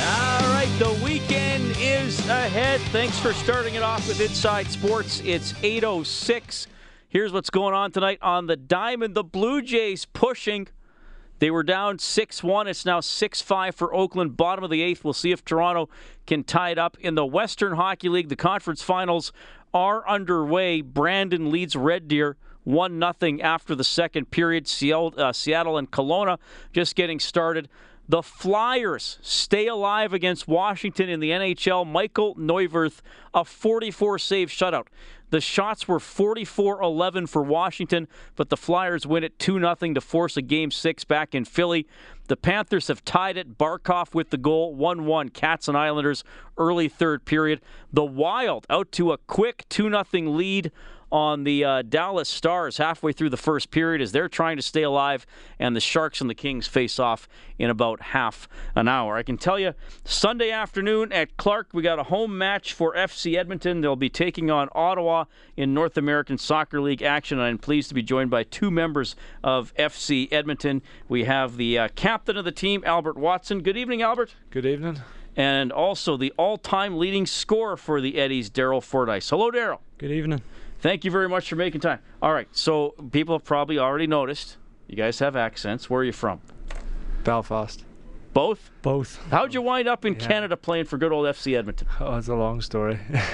All right, the weekend is ahead. Thanks for starting it off with Inside Sports. It's 8:06. Here's what's going on tonight on the Diamond. The Blue Jays pushing. They were down 6-1. It's now 6-5 for Oakland. Bottom of the eighth. We'll see if Toronto can tie it up in the Western Hockey League. The conference finals are underway. Brandon leads Red Deer. 1 0 after the second period. Seattle, uh, and Kelowna just getting started. The Flyers stay alive against Washington in the NHL. Michael Neuvirth, a 44 save shutout. The shots were 44 11 for Washington, but the Flyers win it 2 0 to force a game six back in Philly. The Panthers have tied it. Barkov with the goal, 1 1. Cats and Islanders, early third period. The Wild out to a quick 2 0 lead on the uh, Dallas Stars halfway through the first period as they're trying to stay alive, and the Sharks and the Kings face off in about half an hour. I can tell you, Sunday afternoon at Clark, we got a home match for FC Edmonton. They'll be taking on Ottawa in North American Soccer League action. I'm pleased to be joined by two members of FC Edmonton. We have the uh, captain of the team, Albert Watson. Good evening, Albert. Good evening. And also the all time leading scorer for the Eddies, Daryl Fordyce. Hello, Daryl. Good evening. Thank you very much for making time. All right, so people have probably already noticed you guys have accents. Where are you from? Belfast. Both? Both. How'd you wind up in Yeah. Canada playing for good old FC Edmonton? Oh, it's a long story,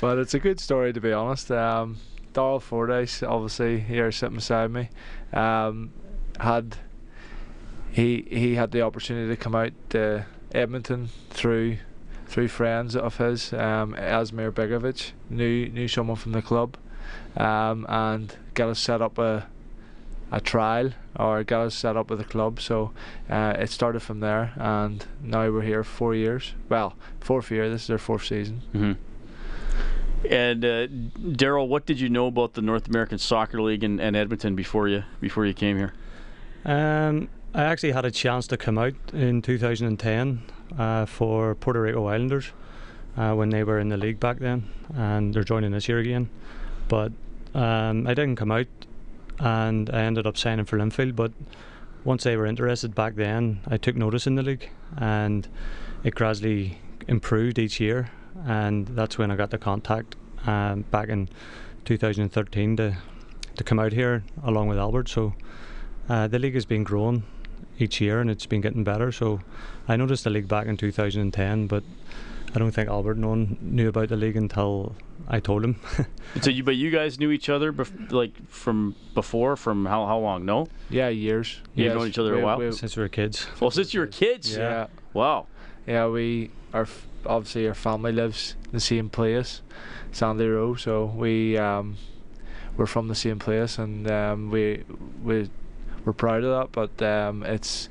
but it's a good story to be honest. Um, Daryl Fordyce, obviously here sitting beside me, um, had he he had the opportunity to come out to Edmonton through through friends of his. Um, Asmir Begovic knew knew someone from the club, um, and got us set up a a trial or got us set up with a club. So uh, it started from there, and now we're here four years. Well, fourth year. This is our fourth season. Mm-hmm. And uh, Daryl, what did you know about the North American Soccer League and, and Edmonton before you before you came here? Um, I actually had a chance to come out in 2010 uh, for Puerto Rico Islanders uh, when they were in the league back then, and they're joining this year again. But um, I didn't come out, and I ended up signing for Linfield. But once they were interested back then, I took notice in the league, and it gradually improved each year, and that's when I got the contact um, back in 2013 to to come out here along with Albert. So. Uh, the league has been growing each year and it's been getting better. So I noticed the league back in 2010, but I don't think Albert known, knew about the league until I told him. So, you, but you guys knew each other, bef- like from before, from how, how long? No. Yeah, years. You've Yes, known each other a while? we- Since we were kids. Well, since you were kids. yeah. Wow. Yeah, we our f- obviously our family lives in the same place, Sandy Row. So we um, we're from the same place, and um, we we we're proud of that. But um, it's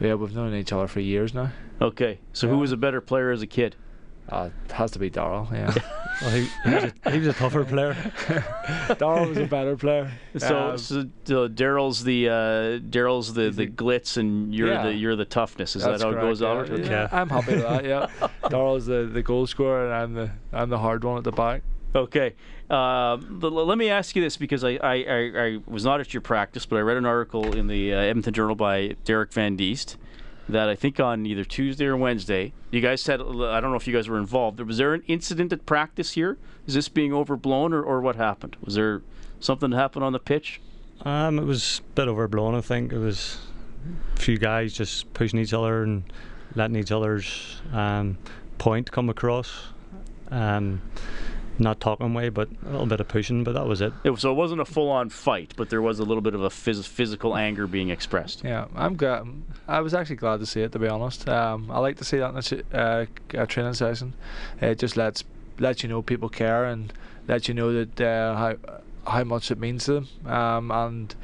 yeah, we've known each other for years now. Okay. So, who was a better player as a kid? Uh, it has to be Daryl. Yeah, Well, he, he, was a, he was a tougher player. Daryl was a better player. So, Um, so uh, Daryl's the uh, Daryl's the, the glitz, and you're Yeah. the you're the toughness. Is that that's how it goes, yeah. Albert? Yeah, Okay. I'm happy with that. Yeah, Daryl's the the goal scorer, and I'm the I'm the hard one at the back. Okay. Uh, let me ask you this because I, I, I, was not at your practice, but I read an article in the uh, Edmonton Journal by Derek Van Diest that I think on either Tuesday or Wednesday, you guys said, I don't know if you guys were involved. Was there an incident at practice here? Is this being overblown or, or what happened? Was there something that happened on the pitch? Um, it was a bit overblown, I think. It was a few guys just pushing each other and letting each other's um, point come across. Um, not talking way, but a little bit of pushing, but that was it. It, so it wasn't a full-on fight, but there was a little bit of a phys- physical anger being expressed. Yeah, I'm glad. I was actually glad to see it, to be honest. Um, I like to see that in a, uh, a training session. It just lets lets you know people care and lets you know that uh, how how much it means to them. Um, and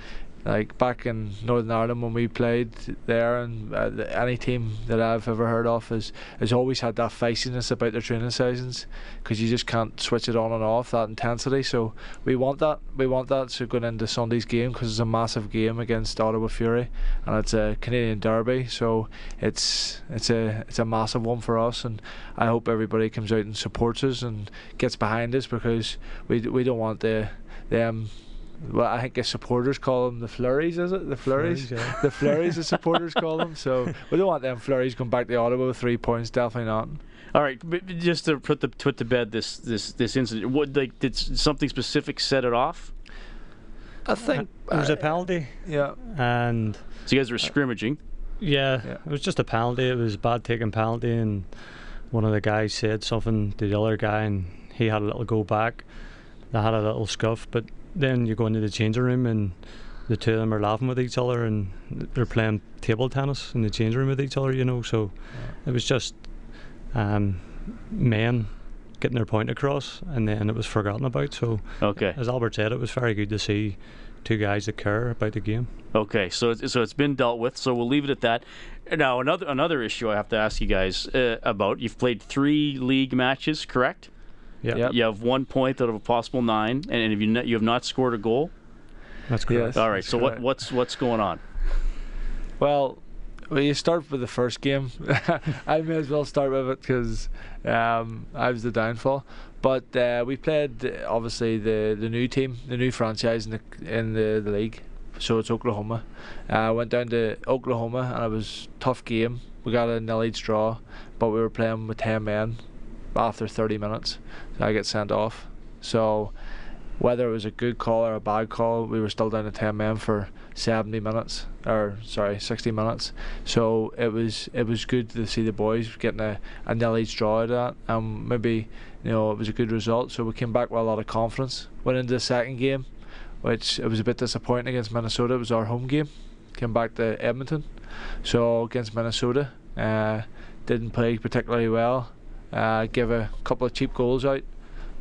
like back in Northern Ireland when we played there, and uh, any team that I've ever heard of has has always had that feistiness about their training sessions because you just can't switch it on and off that intensity. So we want that. We want that. So going into Sunday's game because it's a massive game against Ottawa Fury, and it's a Canadian derby. So it's it's a it's a massive one for us, and I hope everybody comes out and supports us and gets behind us because we we don't want the them well, I think the supporters call them the flurries, is it? The flurries? Flurries, yeah. The flurries, the supporters call them. So we don't want them flurries going back to Ottawa with three points, definitely not. All right, but just to put the put to bed this this this incident, what like did something specific set it off? I think. It was uh, a penalty, Yeah. and So you guys were scrimmaging. yeah, Yeah. it was just a penalty. It was a bad taking penalty, and one of the guys said something to the other guy, and he had a little go back. They had a little scuff, but then you go into the changing room, and the two of them are laughing with each other, and they're playing table tennis in the changing room with each other. You know, so it was just um, men getting their point across, and then it was forgotten about. So Okay. as Albert said, it was very good to see two guys that care about the game. Okay, so it's, so it's been dealt with. So we'll leave it at that. Now another another issue I have to ask you guys uh, about. You've played three league matches, correct? Yeah, Yep. You have one point out of a possible nine, and, and have you not, you have not scored a goal. that's correct. Yes. All right. That's So what what's what's going on? Well, well, you start with the first game. I may as well start with it because um, I was the downfall. But uh, we played uh, obviously the, the new team, the new franchise in the in the, the league. So it's Oklahoma. I uh, went down to Oklahoma and it was a tough game. We got a nil each draw, but we were playing with ten men after 30 minutes. I get sent off. So whether it was a good call or a bad call, we were still down to 10 men for 70 minutes or sorry 60 minutes. So it was it was good to see the boys getting a, a nil each draw out of that and maybe you know it was a good result. So we came back with a lot of confidence went into the second game which it was a bit disappointing against Minnesota. It was our home game. Came back to Edmonton. So against Minnesota uh, didn't play particularly well uh, gave a couple of cheap goals out.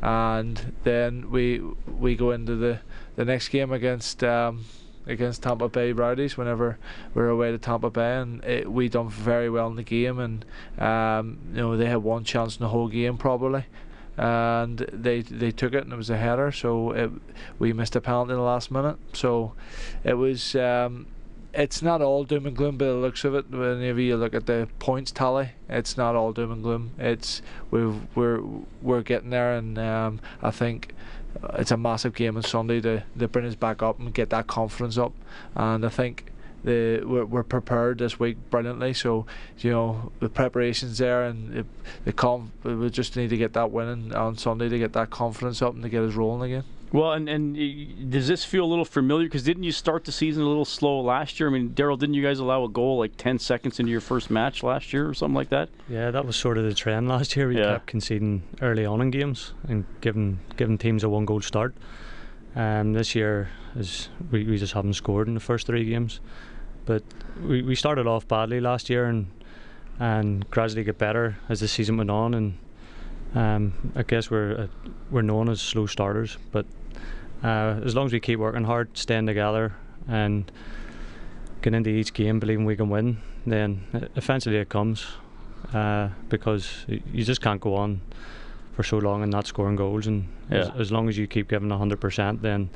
And then we we go into the, the next game against um, against Tampa Bay Rowdies whenever we are away to Tampa Bay. And it, we done very well in the game and um, you know they had one chance in the whole game probably. And they they took it and it was a header. So it, we missed a penalty in the last minute. So it was um, it's not all doom and gloom by the looks of it whenever you look at the points tally. It's not all doom and gloom. It's we've, we're we're getting there and um, I think it's a massive game on Sunday. To, to bring us back up and get that confidence up. And I think the we're, we're prepared this week brilliantly. So you know the preparations there and it, the conf, we just need to get that winning on Sunday to get that confidence up and to get us rolling again Well, and and does this feel a little familiar? Because didn't you start the season a little slow last year? I mean, Daryl, didn't you guys allow a goal like ten seconds into your first match last year or something like that? Yeah, that was sort of the trend last year. We Yeah. kept conceding early on in games and giving giving teams a one goal start. Um, this year is we, we just haven't scored in the first three games, but we, we started off badly last year and and gradually get better as the season went on and um, I guess we're uh, we're known as slow starters, but uh, as long as we keep working hard, staying together, and get into each game believing we can win, then eventually it comes. Uh, because you just can't go on for so long and not scoring goals, and as, Yeah. as long as you keep giving hundred percent, then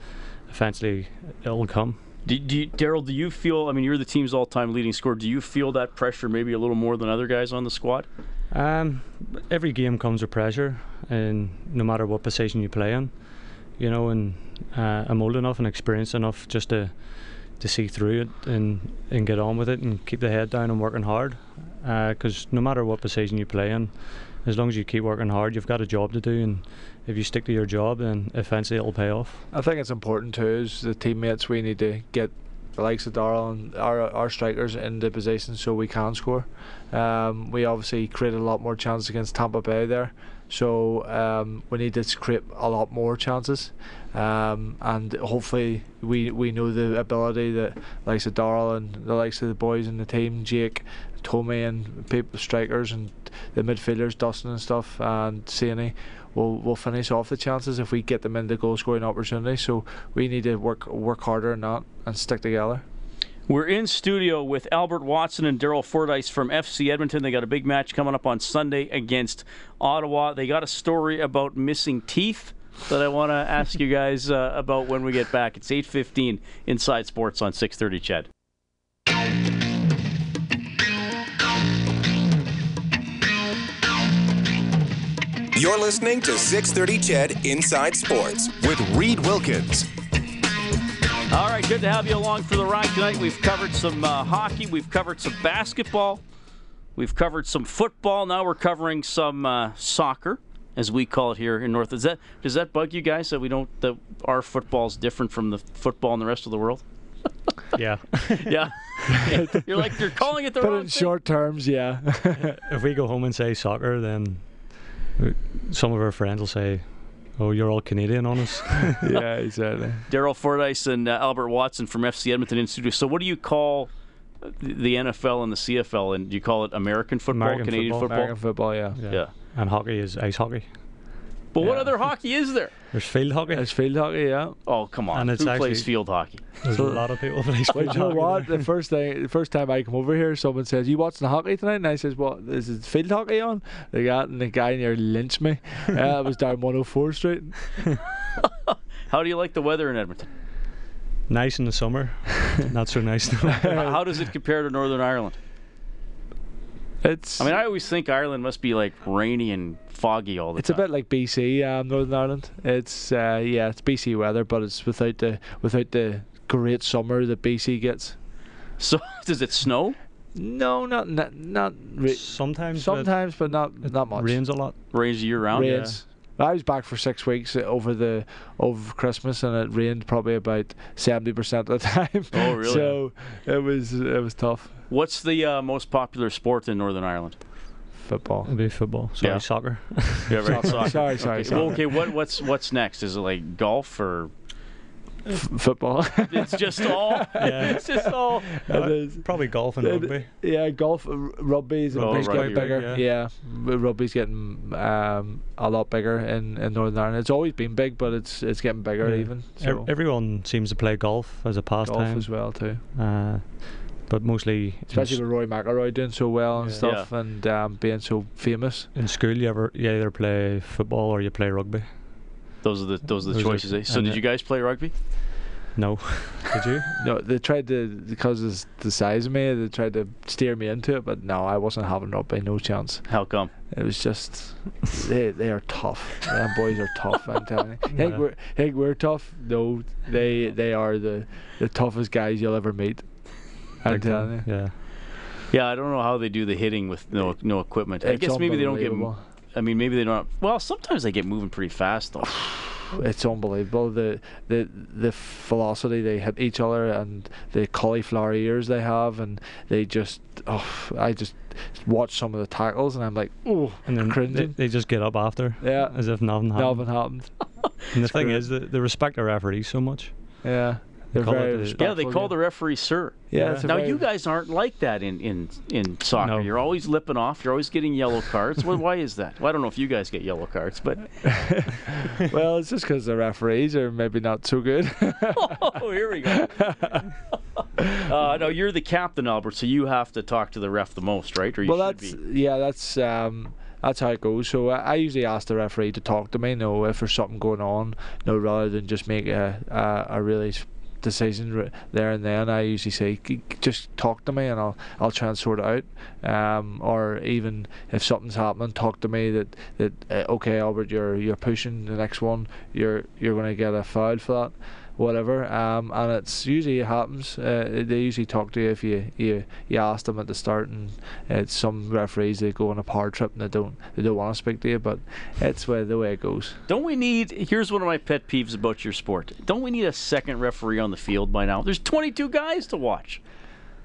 eventually it'll come. Do, do you, Daryl, do you feel? I mean, you're the team's all-time leading scorer. Do you feel that pressure maybe a little more than other guys on the squad? Um, every game comes with pressure, and no matter what position you play in, you know. And uh, I'm old enough and experienced enough just to to see through it and and get on with it and keep the head down and working hard. Because no matter what position you play in, as long as you keep working hard, you've got a job to do, and if you stick to your job, then eventually it'll pay off. I think it's important too as the teammates we need to get the likes of Daryl and our our strikers in the position so we can score. Um, we obviously created a lot more chances against Tampa Bay there, so um, we need to create a lot more chances. Um, and hopefully we we know the ability that likes of Daryl and the likes of the boys in the team, Jake, Tommy, and people strikers and the midfielders, Dustin and stuff, and Sainey will will finish off the chances if we get them into goal scoring opportunities. So we need to work work harder on that and stick together. We're in studio with Albert Watson and Daryl Fordyce from FC Edmonton. They got a big match coming up on Sunday against Ottawa. They got a story about missing teeth that I want to ask you guys uh, about when we get back. It's 8:15 Inside Sports on 6:30. Ched. You're listening to 630 Ched Inside Sports with Reed Wilkins. All right, good to have you along for the ride tonight. We've covered some uh, hockey, we've covered some basketball, we've covered some football. Now we're covering some uh, soccer, as we call it here in North. Is that does that bug you guys that we don't that our football's different from the football in the rest of the world? Yeah. Yeah, you're like you're calling it the But wrong in thing. short terms, yeah. if we go home and say soccer, then uh, some of our friends will say, "Oh, you're all Canadian on us." yeah, exactly. Daryl Fordyce and uh, Albert Watson from FC Edmonton in studio. So, what do you call the the NFL and the CFL? And do you call it American football, American Canadian football. football? American football, yeah. Yeah. And hockey is ice hockey. But what other hockey is there? There's field hockey. There's field hockey, yeah. Oh, come on. And it's Who actually- plays field hockey? There's a lot of people play Well, field you know hockey what? there. The first thing, the first time I come over here, someone says, "You watching the hockey tonight?" And I says, "What is it? Field hockey on?" They got and the guy near lynched me. uh, it was down 104 Street. How do you like the weather in Edmonton? Nice in the summer, not so nice. how does it compare to Northern Ireland? It's I mean, I always think Ireland must be like rainy and foggy all the it's a bit like BC, um, Northern Ireland. It's uh, yeah, it's BC weather, but it's without the without the great summer that BC gets. So, does it snow? No, not not not re- Sometimes, but sometimes, but not it not much. rains a lot. Rains year round? rains. I was back for six weeks over the over Christmas, and it rained probably about seventy percent of the time. Oh, really? So it was it was tough. What's the uh, most popular sport in Northern Ireland? Football. It'll be football. Sorry, Yeah. soccer. Yeah, right, Soccer. soccer. Sorry, sorry, Okay, sorry. well, okay, what, what's what's next? Is it like golf or F- football. it's just all? Yeah. it's just all. It is. Probably golf and It- rugby. Yeah, golf, r- rugby's Oh, rugby's rugby, getting bigger. yeah. Yeah, rugby's getting um, a lot bigger in, in Northern Ireland. It's always been big, but it's it's getting bigger Yeah. even. Ev- So everyone seems to play golf as a golf pastime, as well too. uh, but mostly Especially s- with Rory McIlroy doing so well and Yeah. stuff, and um, being so famous. in school. You ever you either play football or you play rugby. Those are the those are the Those are- choices. eh? So did you guys play rugby? No, did you? No, they tried to because of the size of me. They tried to steer me into it, but no, I wasn't having rugby. No chance. How come? It was just they they are tough. Them boys are tough. I'm telling you. Think Yeah. we're think we're tough. No, they they are the the toughest guys you'll ever meet. Big you. Yeah. Yeah, I don't know how they do the hitting with no no equipment. I It's guess maybe they don't get. unbelievable. I mean, maybe they don't. Well, sometimes they get moving pretty fast though. It's unbelievable the the the velocity they hit each other and the cauliflower ears they have and they just oh I just watch some of the tackles and I'm like oh And then they, cringing. they just get up after, Yeah, as if nothing happened. Melvin happened. And the thing is, that they respect the referees so much. Yeah, they're call very the- Yeah, they call the referee sir. Yeah, a Now you guys aren't like that in in in soccer. No. You're always lipping off. You're always getting yellow cards. well, why is that? Well, I don't know if you guys get yellow cards, but well, it's just because the referees are maybe not too good. oh, here we go. uh, no, you're the captain, Albert, so you have to talk to the ref the most, right? Or you well, should that's be. yeah, that's um, that's how it goes. So I, I usually ask the referee to talk to me, you know, if there's something going on, you know, rather than just make a a, a really s- decision there and then. I usually say, "C- c- just talk to me, and I'll I'll try and sort it out. Um, or even if something's happening, talk to me that that uh, okay, Albert, you're you're pushing the next one. You're you're going to get a foul for that. Whatever. Um, and it's usually it happens. Uh, they usually talk to you if you, you you ask them at the start, and it's some referees they go on a power trip and they don't they don't want to speak to you, but it's where the way it goes. Don't we need? Here's one of my pet peeves about your sport. Don't we need a second referee on the field by now? There's 22 guys to watch.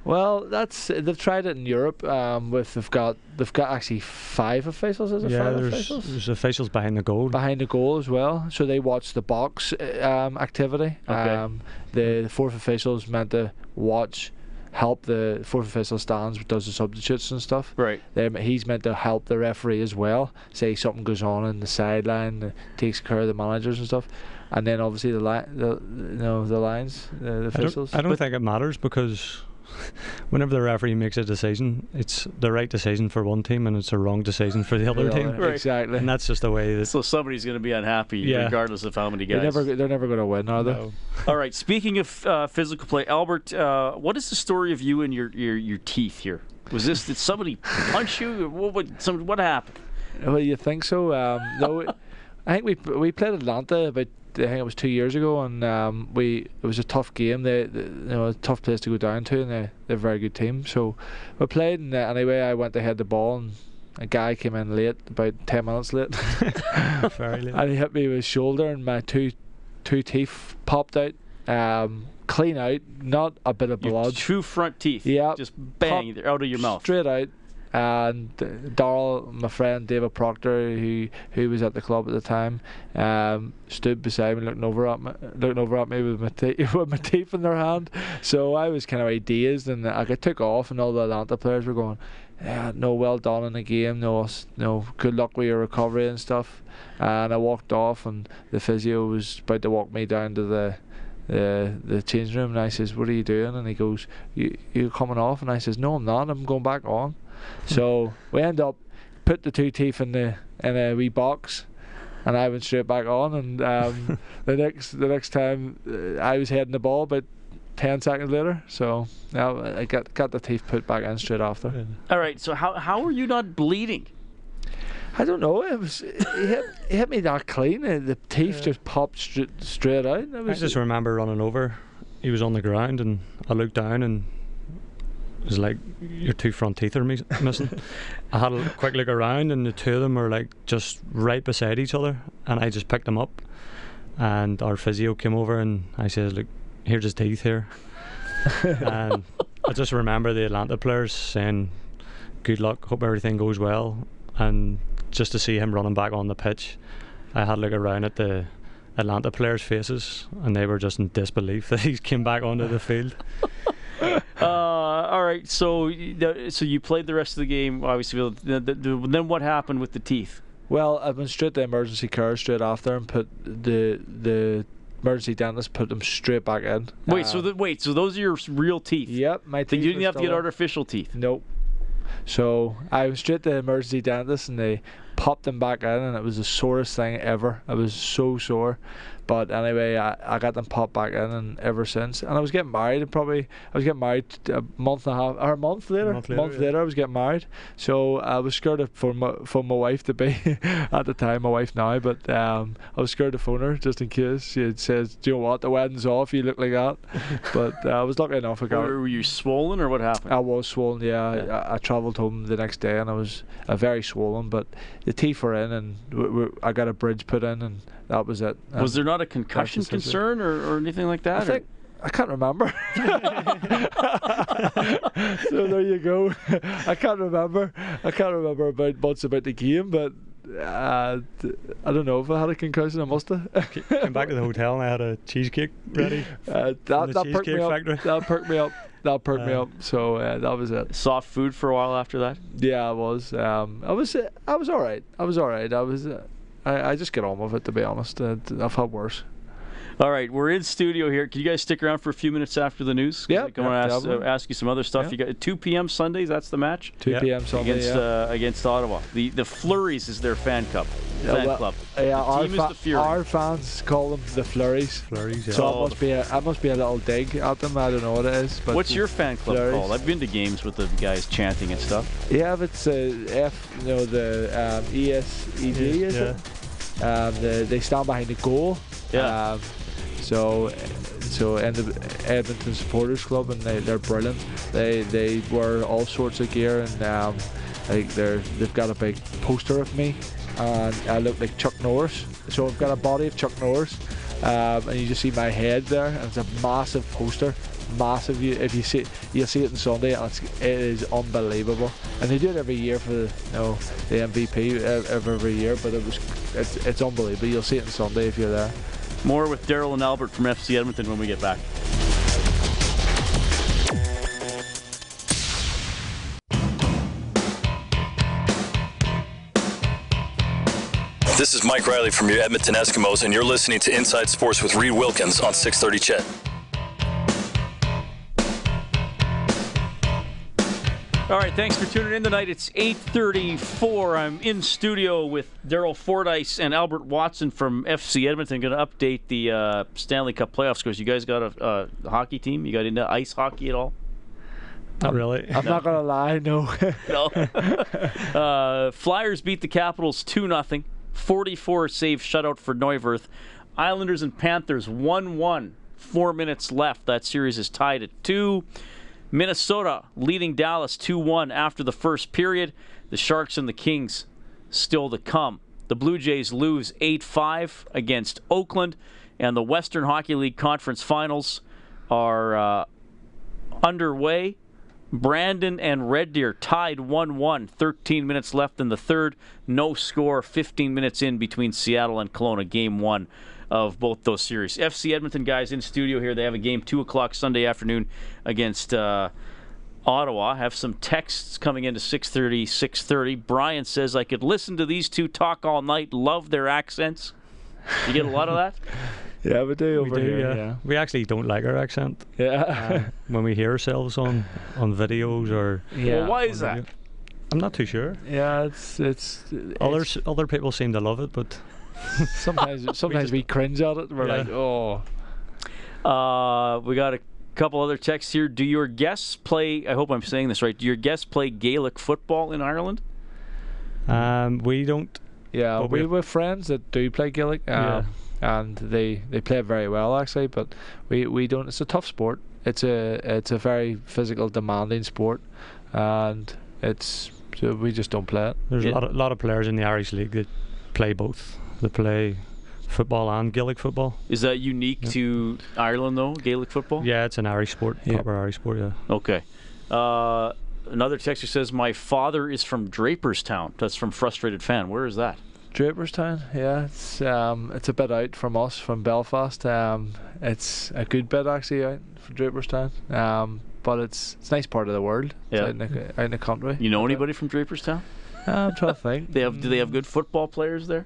Well, that's they've tried it in Europe. Um, with they've got they've got actually five officials. Is it yeah, five there's, officials? there's officials behind the goal. behind the goal as well. So they watch the box uh, um, activity. Okay. Um, the, the fourth official is meant to watch, help the fourth official stands, does the substitutes and stuff. Right. They, he's meant to help the referee as well. Say something goes on in the sideline, uh, takes care of the managers and stuff. And then obviously the line, the you know the lines, uh, the I officials. don't, I don't think it matters because whenever the referee makes a decision, it's the right decision for one team and it's a wrong decision for the other Yeah, team. Right. Exactly. And that's just the way that. So somebody's going to be unhappy Yeah. regardless of how many They're guys. never they're never going to win, are they? No. All right. Speaking of uh, physical play, Albert, uh, what is the story of you and your, your, your teeth here? Was this did somebody punch you? What, what, some, what happened? Well, you think so? Um, no, I think we we played Atlanta about I think it was two years ago, and um, we it was a tough game. They, they you know a tough place to go down to, and they they're a very good team. So we played, and uh, anyway, I went to head the ball, and a guy came in late, about ten minutes late, Very late. and he hit me with his shoulder, and my two two teeth popped out, um, clean out, not a bit of Your blood. two front teeth. Yeah. Just bang, out of your mouth. Straight out. And Daryl, my friend David Proctor, who who was at the club at the time, um, stood beside me, looking over at me, looking over at me with my te- with my teeth in their hand. So I was kind of like dazed, and I got took off, and all the Atlanta players were going, "Yeah, no, well done in the game, no, no, good luck with your recovery and stuff." And I walked off, and the physio was about to walk me down to the the the change room and I says, What are you doing? And he goes, You you coming off? And I says, No I'm not, I'm going back on. So we end up put the two teeth in the in a wee box and I went straight back on and um, the next the next time uh, I was heading the ball but 10 seconds later so now I got got the teeth put back in straight after All right. So how how are you not bleeding? I don't know it was it hit, it hit me that clean uh, the teeth just popped straight, straight out it I just remember running over. He was on the ground, and I looked down, and it was like your two front teeth are mis- missing. I had a quick look around, and the two of them were like just right beside each other, and I just picked them up. And our physio came over, and I said, "Look, here's his teeth here." and I just remember the Atlanta players saying, "Good luck, hope everything goes well," and just to see him running back on the pitch, I had a look around at the Atlanta players' faces, and they were just in disbelief that he came back onto the field. Uh, all right. So so you played the rest of the game. Obviously, the, the, the, then what happened with the teeth? Well, I went straight to the emergency care straight after and put the the emergency dentist put them straight back in. Wait. so Uh, the, wait. So those are your real teeth? Yep, my teeth. you didn't have to get artificial teeth. Nope. So I went straight to the emergency dentist and they popped them back in and it was the sorest thing ever. I was so sore. But anyway, I, I got them popped back in and ever since. And I was getting married and probably I was getting married a month and a half or a month later. month later, yeah. later I was getting married. So I was scared of for my for my wife to be at the time, my wife now, but um I was scared to phone her just in case. She had says, Do you know what, the wedding's off, you look like that. but uh, I was lucky enough I got were you swollen or what happened? I was swollen, yeah. Yeah. I, I travelled home the next day and I was uh, very swollen, but the teeth were in and w- w- I got a bridge put in and that was it. Was there not a concussion concern or, or anything like that? I think I can't remember. so there you go. I can't remember. I can't remember about much about the game, but uh, d- I don't know if I had a concussion. I must have. Came back to the hotel, and I had a cheesecake ready. Uh, the that that perked me Cheesecake up. That perked me up. That perked me Uh, up. So uh, that was it. soft food for a while after that. Yeah, I was. Um, I was. Uh, I was all right. I was all right. I was. Uh, I, I just get on with it to be honest. Uh, I've had worse. All right, we're in studio here. Can you guys stick around for a few minutes after the news? Yeah, I want to ask, uh, ask you some other stuff. Yeah. You got 2 p.m. Sundays. That's the match 2 Yeah. p.m. Sunday. against yeah. uh, against Ottawa. The the Flurries is their fan club. Yeah, fan well, club. yeah, the our, team fa- is the Fury. our fans call them the Flurries. Flurries, yeah. So Oh, it must be a, it must be a little dig at them. I don't know what it is. But What's your fan club Flurries. called? I've been to games with the guys chanting and stuff. Yeah, it's uh, F, you know the um, ESEG, is Yeah. it? Um, the, they stand behind the goal. Yeah. Um, So, so in the Edmonton Supporters Club, and they they're brilliant. They they wear all sorts of gear, and um, like they're they've got a big poster of me, and I look like Chuck Norris. So I've got a body of Chuck Norris, um, and you just see my head there, and it's a massive poster massive. You, if you see, you'll see it on Sunday, and it's, it is unbelievable. And they do it every year for the, you know, the MVP every, every year, but it was, it's, it's unbelievable. You'll see it on Sunday if you're there. More with Daryl and Albert from FC Edmonton when we get back. This is Mike Riley from your Edmonton Eskimos, and you're listening to Inside Sports with Reed Wilkins on 630 CHED. All right, thanks for tuning in tonight. It's 8:34. I'm in studio with Daryl Fordyce and Albert Watson from FC Edmonton. Going to update the uh, Stanley Cup playoffs because you guys got a, a, hockey team. You got into ice hockey at all? Not really. I'm not gonna lie, no. no. uh, Flyers beat the Capitals two 0 44 save shutout for Neuvirth. Islanders and Panthers 1 1. Four minutes left. That series is tied at two. Minnesota leading Dallas 2 1 after the first period. The Sharks and the Kings still to come. The Blue Jays lose 8 5 against Oakland, and the Western Hockey League Conference Finals are uh, underway. Brandon and Red Deer tied 1 1. 13 minutes left in the third. No score. 15 minutes in between Seattle and Kelowna. Game one of both those series. FC Edmonton guys in studio here. They have a game two o'clock Sunday afternoon against uh, Ottawa. Have some texts coming into 6:30. 6:30. Brian says I could listen to these two talk all night. Love their accents. You get a lot of that. Yeah, we do we over do, here. Yeah. Yeah. We actually don't like our accent. Yeah. Uh, when we hear ourselves on on videos or yeah. Well, why is that? I'm not too sure. Yeah, it's it's Others other people seem to love it, but sometimes sometimes we, cringe at it. We're Yeah. like, oh, Uh, we got a couple other texts here. Do your guests play? I hope I'm saying this right. Do your guests play Gaelic football in Ireland? um, we don't. yeah. But we we- have friends that do play Gaelic, Yeah. um, and they they play very well actually. But we we don't. It's a tough sport. It's a it's a very physical, demanding sport, and it's so we just don't play it. There's Yeah. a lot of, lot of players in the Irish league that play both. They play football and Gaelic football. Is that unique Yep. to Ireland though? Gaelic football? Yeah, it's an Irish sport, Yeah. proper Irish sport. Yeah. Okay. Uh, another texter says my father is from Draperstown. That's from frustrated fan. Where is that? Draperstown, yeah, it's um, it's a bit out from us, from Belfast. Um, it's a good bit actually out from Draperstown. Um, but it's it's a nice part of the world. It's Yeah. out in the, out in the country. You know anybody from Draperstown? I'm trying to think. They have. Do they have good football players there?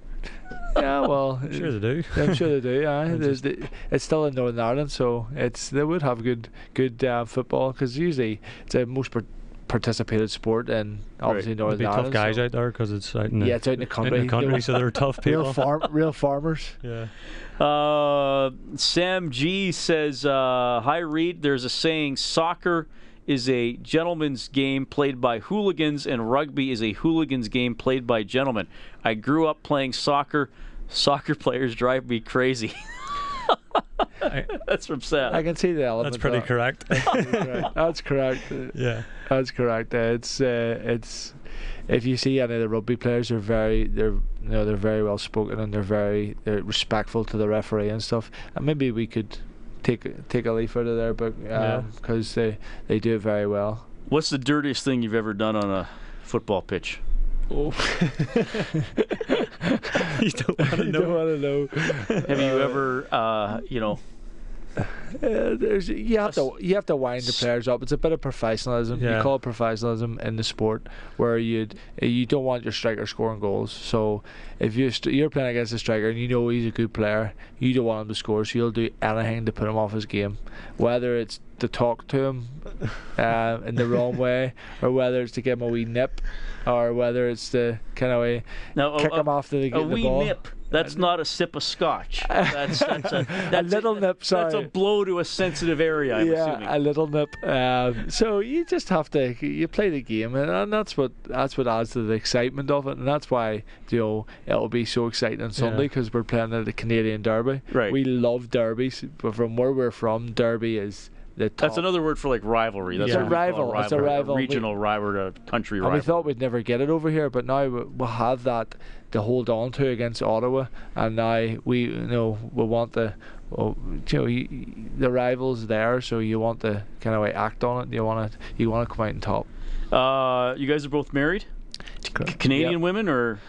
Yeah, well, I'm sure they do. I'm sure they do. Yeah, I There's the, it's still in Northern Ireland, so it's they would have good good uh, football because usually it's a most par- participated sport in obviously There'll Northern be tough guys so- out there because it's out in the, Yeah, it's out in the country. in the country, so they're tough people. real farm, real farmers. yeah. Uh, Sam G says, uh, "Hi Reed. There's a saying: soccer is a gentleman's game played by hooligans, and rugby is a hooligan's game played by gentlemen. I grew up playing soccer. Soccer players drive me crazy." That's from Sam. I can see the element. That's pretty of correct. That's correct. yeah. That's correct. It's uh, it's if you see any of the rugby players, they're very they're you know they're very well spoken and they're very they're respectful to the referee and stuff. And maybe we could take take a leaf out of their book Yeah. because they they do it very well. What's the dirtiest thing you've ever done on a football pitch? Oh, you don't want to know. don't know. Have you ever, uh, you know, Uh, there's you have to you have to wind the players up. It's a bit of professionalism. You call it professionalism in the sport, where you you don't want your striker scoring goals. So if you st- you're playing against a striker and you know he's a good player, you don't want him to score. So you'll do anything to put him off his game, whether it's to talk to him uh, in the wrong way, or whether it's to give him a wee nip, or whether it's to kind of way no, kick a, him off the, a the wee ball. nip? That's not a sip of scotch. That's, that's a, that's little nip, Sorry. That's a blow to a sensitive area. I'm yeah, assuming. a little nip. Um, so you just have to you play the game, and, and that's what that's what adds to the excitement of it, and that's why you know it'll be so exciting on Sunday because we're playing at the Canadian Derby. Right. We love derbies, but from where we're from, Derby is. That's another word for like rivalry. That's It's a what we rival. It's a rival. We- regional rival, a country And rival. we thought we'd never get it over here, but now we- we'll have that to hold on to against Ottawa, and now we you know we want the. Well, you know, you, you- the rivals there, so you want to kind of like act on it. You want to, you want to come out on top. uh, you guys are both married, Canadian Yep. women or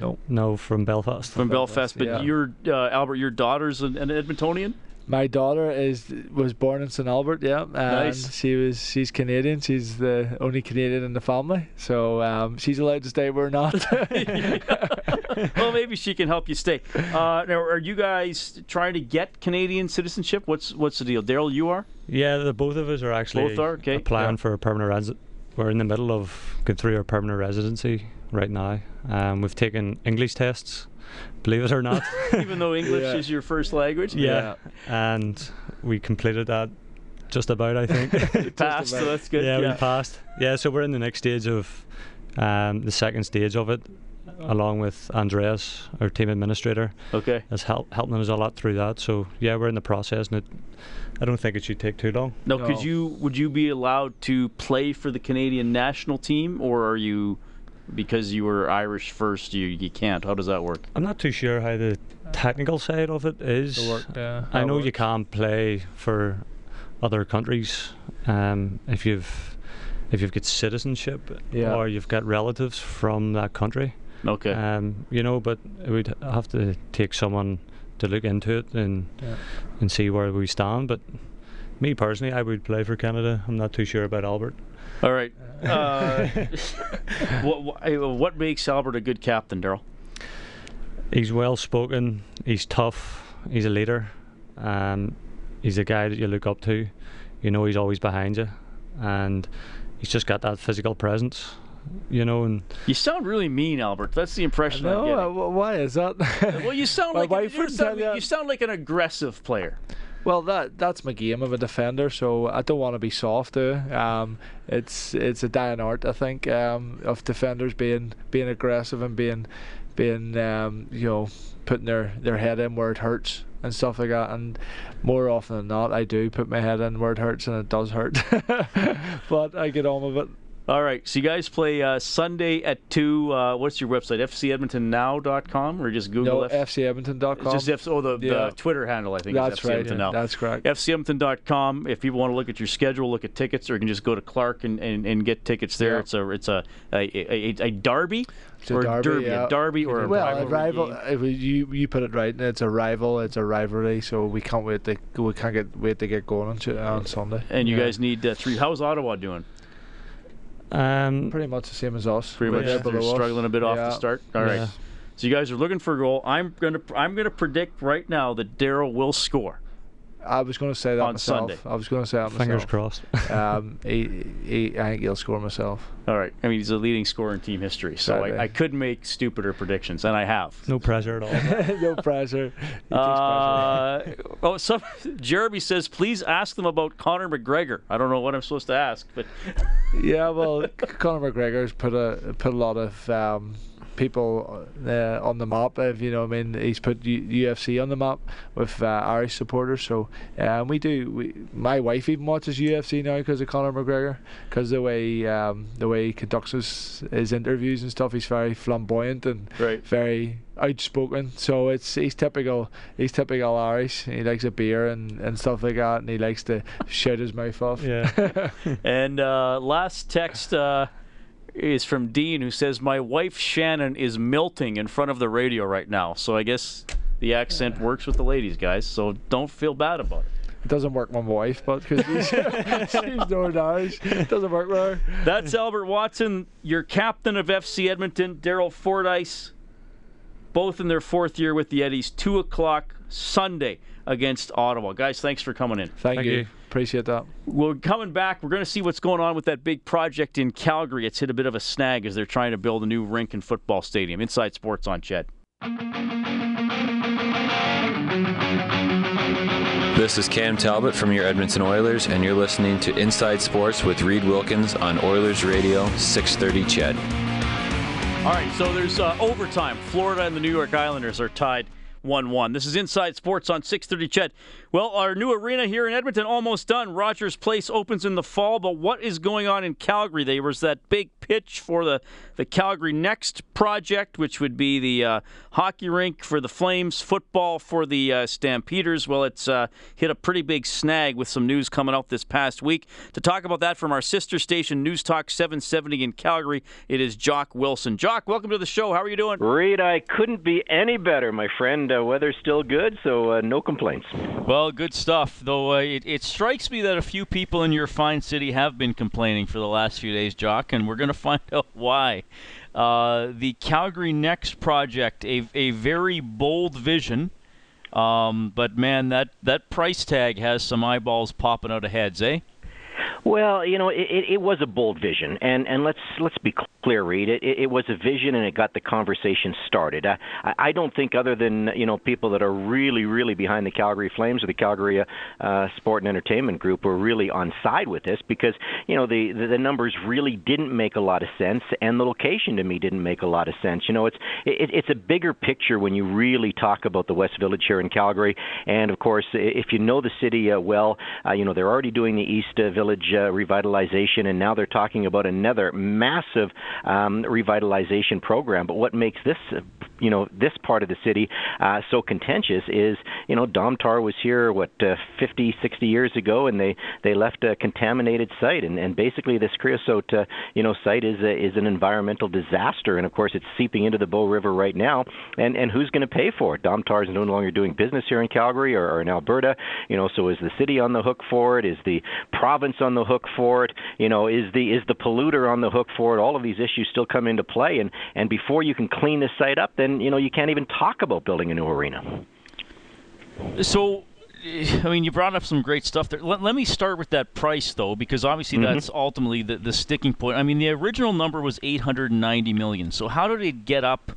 No, No, from Belfast. from Belfast? But yeah. you're uh, Albert. Your daughter's an, an Edmontonian. My daughter is was born in St Albert. Yeah, and Nice. She was she's Canadian. She's the only Canadian in the family, so um, she's allowed to stay. We're not. well, maybe she can help you stay. Uh, now, are you guys trying to get Canadian citizenship? What's what's the deal, Daryl? You are. Yeah, the both of us are actually Both are? Okay, applying yeah. for a permanent resi- We're in the middle of going through our permanent residency right now. Um, we've taken English tests, believe it or not. Even though English Yeah. is your first language. yeah, and we completed that just about, I think. You passed, so that's good. yeah, we passed. Yeah, so we're in the next stage of um, the second stage of it, along with Andreas, our team administrator, Okay. is help, helping us a lot through that. So yeah, we're in the process, and it, I don't think it should take too long. Now, could you would you be allowed to play for the Canadian national team, or are you because you were Irish first, you you can't? How does that work? I'm not too sure how the technical side of it is. Work, yeah, I know you can't play for other countries um, if you've if you've got citizenship Yeah. or you've got relatives from that country. Okay. Um, you know, but we'd have to take someone to look into it and Yeah. and see where we stand. But me personally, I would play for Canada. I'm not too sure about Albert. All right. Uh, what, what what makes Albert a good captain, Daryl? He's well spoken. He's tough. He's a leader. Um, he's a guy that you look up to. You know he's always behind you, and he's just got that physical presence. You know, and You sound really mean, Albert. That's the impression I'm No, getting. uh, why is that? well, you sound like wife you, sound, you sound like an aggressive player. Well, that that's my game of a defender, so I don't want to be soft. Um, it's it's a dying art, I think, um, of defenders being being aggressive and being being um, you know putting their, their head in where it hurts and stuff like that. And more often than not, I do put my head in where it hurts, and it does hurt. but I get on with it. All right, so you guys play uh, Sunday at two. Uh, what's your website? FCEdmontonNow.com or just Google No, F- FCEdmonton.com. Just F- oh, the, Yeah. the Twitter handle, I think. That's is right. Now. That's correct. FCEdmonton.com. If people want to look at your schedule, look at tickets, or you can just go to Clark and, and, and get tickets there. Yeah. It's a it's a a, a, a derby It's a or derby, derby, yeah. a derby or a well, a rival. You you put it right. It's a rival. It's a rivalry. So we can't wait to we can't get wait to get going on, on Sunday. And you Yeah. guys need uh, three. How's Ottawa doing? Um, pretty much the same as us. Pretty much there they're struggling a bit off the start. All right. Yeah. So you guys are looking for a goal. I'm gonna I'm gonna predict right now that Daryl will score. I was going to say that On myself. Sunday. I was going to say that fingers myself. crossed. Um, he, he, I think he'll score myself. All right. I mean, he's a leading scorer in team history, so I. I could make stupider predictions, and I have. no pressure at all. no pressure. He takes pressure. Uh, oh, some Jeremy says, please ask them about Conor McGregor. I don't know what I'm supposed to ask, but Yeah, well, Conor McGregor's put a put a lot of um, people uh, on the map. If you know, what I mean, he's put U- UFC on the map with uh, Irish supporters. So um, we do. We, my wife even watches UFC now because of Conor McGregor, because the way um, the way he conducts his, his interviews and stuff, he's very flamboyant and Right. very outspoken. So it's he's typical. He's typical Irish. He likes a beer and, and stuff like that, and he likes to shout his mouth off. Yeah. And uh, last text uh, is from Dean, who says, "My wife Shannon is melting in front of the radio right now." So I guess the accent works with the ladies, guys. So don't feel bad about it. It doesn't work with my wife, but because she's, she's Northern Irish, it doesn't work with her. That's Albert Watson, your captain of FC Edmonton, Daryl Fordyce, both in their fourth year with the Eddies. Two o'clock Sunday against Ottawa. Guys, thanks for coming in. Thank, Thank you. you. Appreciate that. We're coming back. We're going to see what's going on with that big project in Calgary. It's hit a bit of a snag as they're trying to build a new rink and football stadium. Inside Sports on CHED. This is Cam Talbot from your Edmonton Oilers, and you're listening to Inside Sports with Reed Wilkins on Oilers Radio 630 CHED. All right, so there's uh, overtime. Florida and the New York Islanders are tied 1 1. This is Inside Sports on 630 CHED. Well, our new arena here in Edmonton almost done. Rogers Place opens in the fall, but what is going on in Calgary? There was that big pitch for the, the Calgary Next project, which would be the uh, hockey rink for the Flames, football for the uh, Stampeders. Well, it's uh, hit a pretty big snag with some news coming out this past week. To talk about that from our sister station, News Talk 770 in Calgary, it is Jock Wilson. Jock, welcome to the show. How are you doing? Reed, I couldn't be any better, my friend. Uh, weather's still good, so uh, no complaints. Well, good stuff. Though uh, it, it strikes me that a few people in your fine city have been complaining for the last few days, Jock, and we're going to find out why. Uh, the Calgary Next project, a, a very bold vision, um, but man, that, that price tag has some eyeballs popping out of heads, eh? Well, you know, it, it was a bold vision, and and let's let's be clear, Reed. It, it was a vision, and it got the conversation started. I, I don't think, other than you know, people that are really, really behind the Calgary Flames or the Calgary uh, Sport and Entertainment Group were really on side with this because you know the, the the numbers really didn't make a lot of sense, and the location to me didn't make a lot of sense. You know, it's it, it's a bigger picture when you really talk about the West Village here in Calgary, and of course, if you know the city uh, well, uh, you know they're already doing the East uh, Village uh, revitalization, and now they're talking about another massive um, revitalization program. But what makes this you know this part of the city uh, so contentious is you know Domtar was here what uh, 50 60 years ago and they they left a contaminated site. And, and basically this creosote uh, you know site is a, is an environmental disaster. And of course it's seeping into the Bow River right now. And and who's going to pay for it? Domtar is no longer doing business here in Calgary or, or in Alberta. You know so is the city on the hook for it? Is the province on the hook for it? You know is the is the polluter on the hook for it? All of these issues still come into play. And and before you can clean this site up then you know you can't even talk about building a new arena. So I mean, you brought up some great stuff there. Let, let me start with that price, though, because obviously mm-hmm. that's ultimately the, the sticking point. I mean, the original number was 890 million. So how did it get up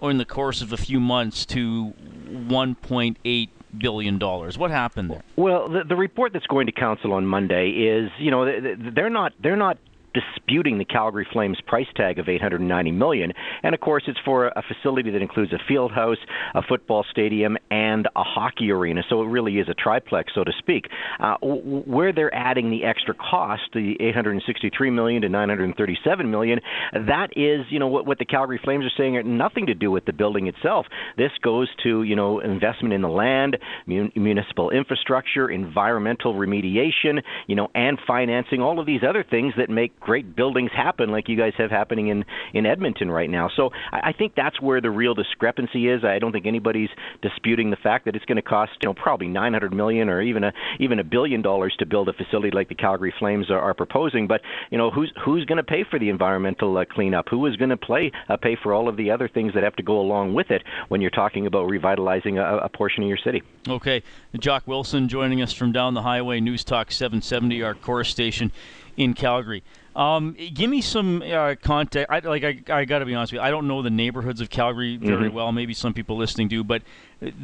or in the course of a few months to 1.8 billion dollars? What happened there? Well, the, the report that's going to council on Monday is, you know, they're not they're not disputing the Calgary Flames price tag of 890 million. And of course, it's for a facility that includes a field house, a football stadium, and a hockey arena. So it really is a triplex, so to speak. Uh, where they're adding the extra cost, the 863 million to 937 million, that is, you know, what, what the Calgary Flames are saying, nothing to do with the building itself. This goes to, you know, investment in the land, mun- municipal infrastructure, environmental remediation, you know, and financing, all of these other things that make great buildings happen like you guys have happening in in Edmonton right now. So I, I think that's where the real discrepancy is. I don't think anybody's disputing the fact that it's going to cost you know probably 900 million or even a even a billion dollars to build a facility like the Calgary Flames are, are proposing. But you know who's who's going to pay for the environmental uh, cleanup? Who is going to play uh, pay for all of the other things that have to go along with it when you're talking about revitalizing a, a portion of your city? Okay, Jock Wilson joining us from down the highway, News Talk 770, our core station in Calgary. Um, give me some uh, context. I, like I, I got to be honest with you. I don't know the neighborhoods of Calgary very mm-hmm. well. Maybe some people listening do, but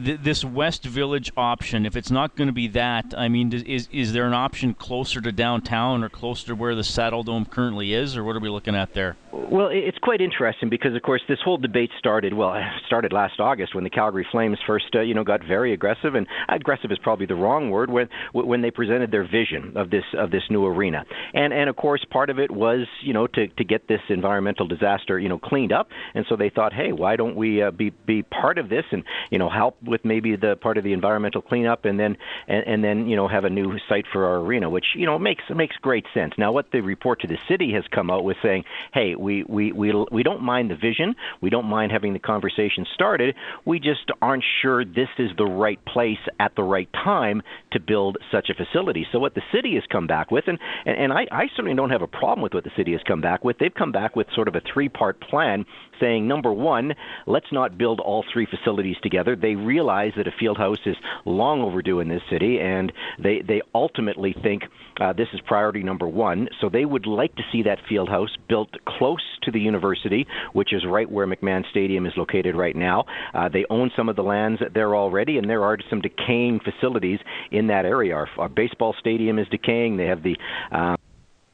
th- this West Village option, if it's not going to be that, I mean, is is there an option closer to downtown or closer to where the Saddledome currently is, or what are we looking at there? Well, it's quite interesting because, of course, this whole debate started well started last August when the Calgary Flames first, uh, you know, got very aggressive, and aggressive is probably the wrong word when when they presented their vision of this of this new arena, and and of course, part of it was, you know, to to get this environmental disaster, you know, cleaned up, and so they thought, hey, why don't we uh, be be part of this and you know help with maybe the part of the environmental cleanup, and then and, and then you know have a new site for our arena, which you know makes makes great sense. Now, what the report to the city has come out with saying, hey, we we we we don't mind the vision, we don't mind having the conversation started, we just aren't sure this is the right place at the right time to build such a facility. So what the city has come back with, and and, and I, I certainly don't have a problem with what the city has come back with. They've come back with sort of a three-part plan saying, number one, let's not build all three facilities together. They realize that a field house is long overdue in this city, and they, they ultimately think uh, this is priority number one. So they would like to see that field house built close to the university, which is right where McMahon Stadium is located right now. Uh, they own some of the lands there already, and there are some decaying facilities in that area. Our, our baseball stadium is decaying. They have the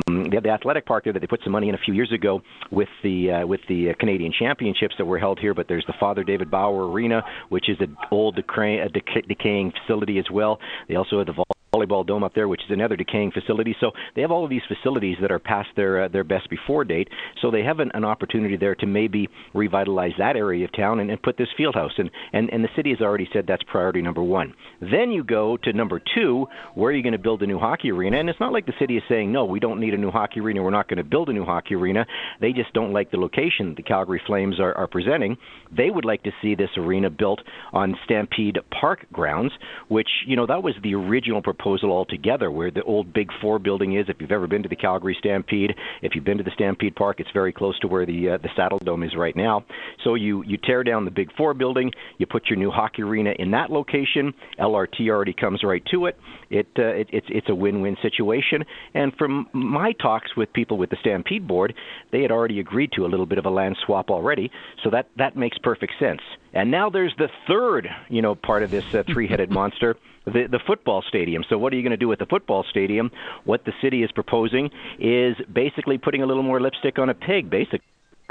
um, they have the athletic park there that they put some money in a few years ago with the uh, with the uh, Canadian Championships that were held here. But there's the Father David Bauer Arena, which is an old decay, decaying facility as well. They also have the volleyball dome up there, which is another decaying facility. So they have all of these facilities that are past their uh, their best before date. So they have an, an opportunity there to maybe revitalize that area of town and, and put this field house. And, and and the city has already said that's priority number one. Then you go to number two, where are you going to build a new hockey arena? And it's not like the city is saying no, we don't need a new hockey arena. We're not going to build a new hockey arena. They just don't like the location the Calgary Flames are, are presenting. They would like to see this arena built on Stampede Park grounds, which you know that was the original proposal proposal altogether, where the old Big Four building is. If you've ever been to the Calgary Stampede, if you've been to the Stampede Park, it's very close to where the uh, the Saddledome is right now. So you you tear down the Big Four building, you put your new hockey arena in that location. LRT already comes right to it. It, uh, it it's it's a win-win situation. And from my talks with people with the Stampede board, they had already agreed to a little bit of a land swap already. So that that makes perfect sense. And now there's the third, you know, part of this uh, three-headed monster the, the football stadium. So, what are you going to do with the football stadium? What the city is proposing is basically putting a little more lipstick on a pig, basically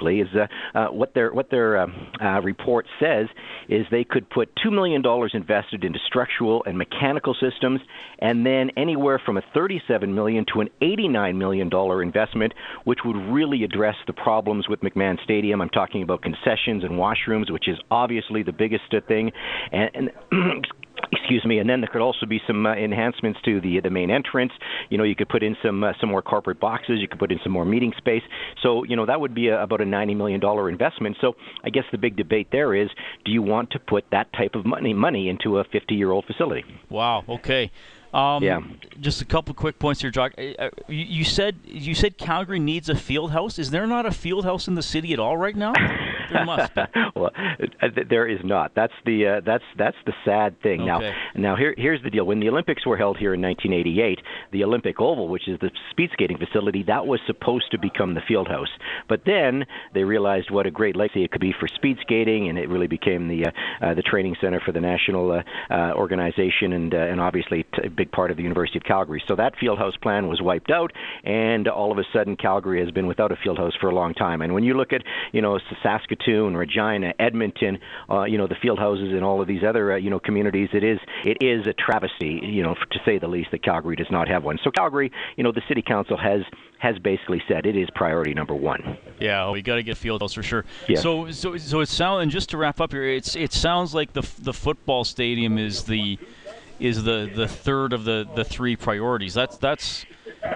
is uh, uh, what their what their uh, uh, report says is they could put two million dollars invested into structural and mechanical systems, and then anywhere from a thirty-seven million to an eighty-nine million dollar investment, which would really address the problems with McMahon Stadium. I'm talking about concessions and washrooms, which is obviously the biggest uh, thing, and, and excuse me and then there could also be some uh, enhancements to the the main entrance you know you could put in some uh, some more corporate boxes you could put in some more meeting space so you know that would be a, about a 90 million dollar investment so i guess the big debate there is do you want to put that type of money money into a 50 year old facility wow okay um, yeah. Just a couple quick points here, Jock. Uh, uh, you, you said you said Calgary needs a field house. Is there not a field house in the city at all right now? There must be. well, uh, there is not. That's the uh, that's that's the sad thing. Okay. Now, now here here's the deal. When the Olympics were held here in 1988, the Olympic Oval, which is the speed skating facility, that was supposed to become the field house. But then they realized what a great legacy it could be for speed skating, and it really became the uh, uh, the training center for the national uh, uh, organization, and uh, and obviously t- a big part of the University of Calgary. So that field house plan was wiped out, and all of a sudden Calgary has been without a field house for a long time. And when you look at you know Saskatchewan Saskatoon, Regina, Edmonton, uh, you know the field houses and all of these other uh, you know communities. It is it is a travesty, you know, to say the least, that Calgary does not have one. So Calgary, you know, the city council has has basically said it is priority number one. Yeah, we got to get field house for sure. Yeah. So so so it sounds and just to wrap up here, it's it sounds like the the football stadium is the is the the third of the the three priorities. That's that's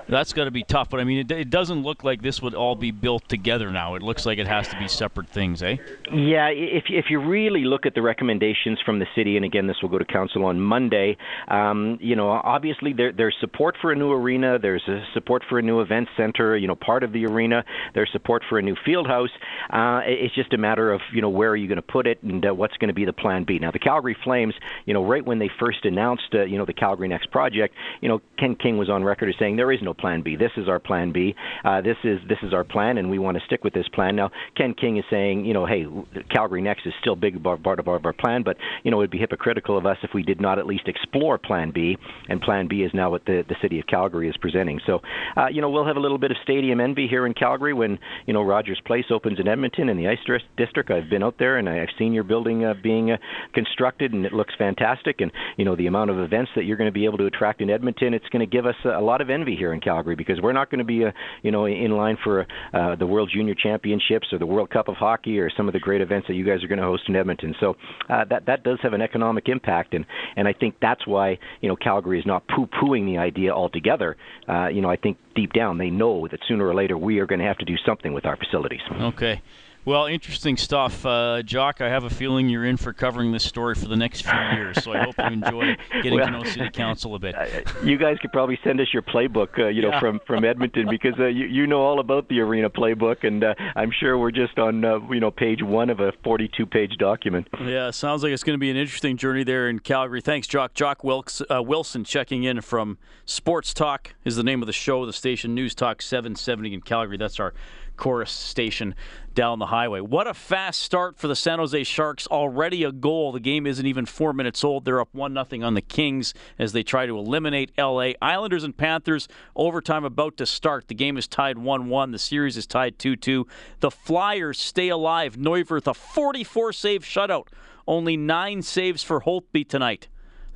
that's got to be tough. But I mean, it, it, doesn't look like this would all be built together now. It looks like it has to be separate things, eh? Yeah. If if you really look at the recommendations from the city, and again, this will go to council on Monday. Um, you know, obviously there, there's support for a new arena. There's support for a new event center. You know, part of the arena. There's support for a new field house. Uh, it's just a matter of you know where are you going to put it and uh, what's going to be the plan B. Now, the Calgary Flames, you know, right when they first announced uh, you know the Calgary Next project, you know, Ken King was on record as saying there is no plan B. This is our plan B. Uh, this is this is our plan, and we want to stick with this plan. Now, Ken King is saying, you know, hey, Calgary Next is still big part of our, our plan, but you know, it would be hypocritical of us if we did not at least explore Plan B. And Plan B is now what the the city of Calgary is presenting. So, uh, you know, we'll have a little bit of stadium envy here in Calgary when you know Rogers Place opens in Edmonton in the Ice District. I've been out there and I've seen your building uh, being uh, constructed, and it looks fantastic. And you know, the amount of events that you're going to be able to attract in Edmonton, it's going to give us a lot of envy here in Calgary because we're not going to be, uh, you know, in line for uh, the World Junior Championships or the World Cup of Hockey or some of the great events that you guys are going to host in Edmonton. So uh, that that does have an economic impact, and and I think that's why you know Calgary is not poo-pooing the idea altogether. Uh, you know, I think deep down they know that sooner or later we are going to have to do something with our facilities. Okay. Well, interesting stuff, uh, Jock. I have a feeling you're in for covering this story for the next few years. So I hope you enjoy getting Well, to know City Council a bit. you guys could probably send us your playbook, uh, you know, Yeah. from from Edmonton because uh, you you know all about the arena playbook, and uh, I'm sure we're just on uh, you know page one of a 42 page document. Yeah, sounds like it's going to be an interesting journey there in Calgary. Thanks, Jock. Jock Wilkes, uh, Wilson checking in from Sports Talk is the name of the show. The station News Talk 770 in Calgary. That's our chorus station down the highway. What a fast start for the San Jose Sharks. Already a goal. The game isn't even four minutes old. They're up one nothing on the Kings as they try to eliminate LA. Islanders and Panthers overtime about to start. The game is tied 1-1. The series is tied 2-2. The Flyers stay alive. Neuvirth a 44 save shutout. Only nine saves for Holtby tonight.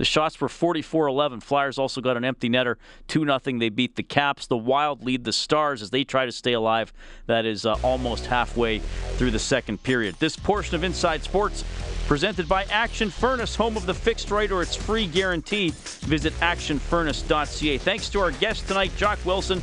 The shots were 44 11. Flyers also got an empty netter. 2 0. They beat the Caps. The Wild lead the Stars as they try to stay alive. That is uh, almost halfway through the second period. This portion of Inside Sports presented by Action Furnace, home of the fixed right or its free guarantee. Visit actionfurnace.ca. Thanks to our guest tonight, Jock Wilson,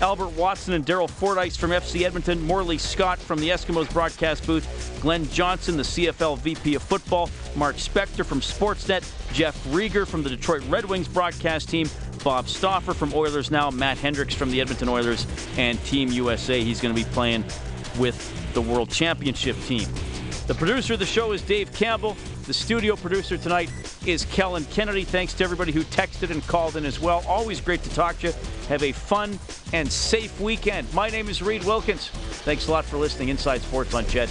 Albert Watson and Daryl Fordyce from FC Edmonton, Morley Scott from the Eskimos broadcast booth, Glenn Johnson, the CFL VP of Football, Mark Spector from Sportsnet, Jeff Rieger from the Detroit Red Wings broadcast team, Bob Stauffer from Oilers Now, Matt Hendricks from the Edmonton Oilers, and Team USA. He's going to be playing with the World Championship team. The producer of the show is Dave Campbell. The studio producer tonight is Kellen Kennedy. Thanks to everybody who texted and called in as well. Always great to talk to you. Have a fun and safe weekend. My name is Reed Wilkins. Thanks a lot for listening. Inside Sports on CHED.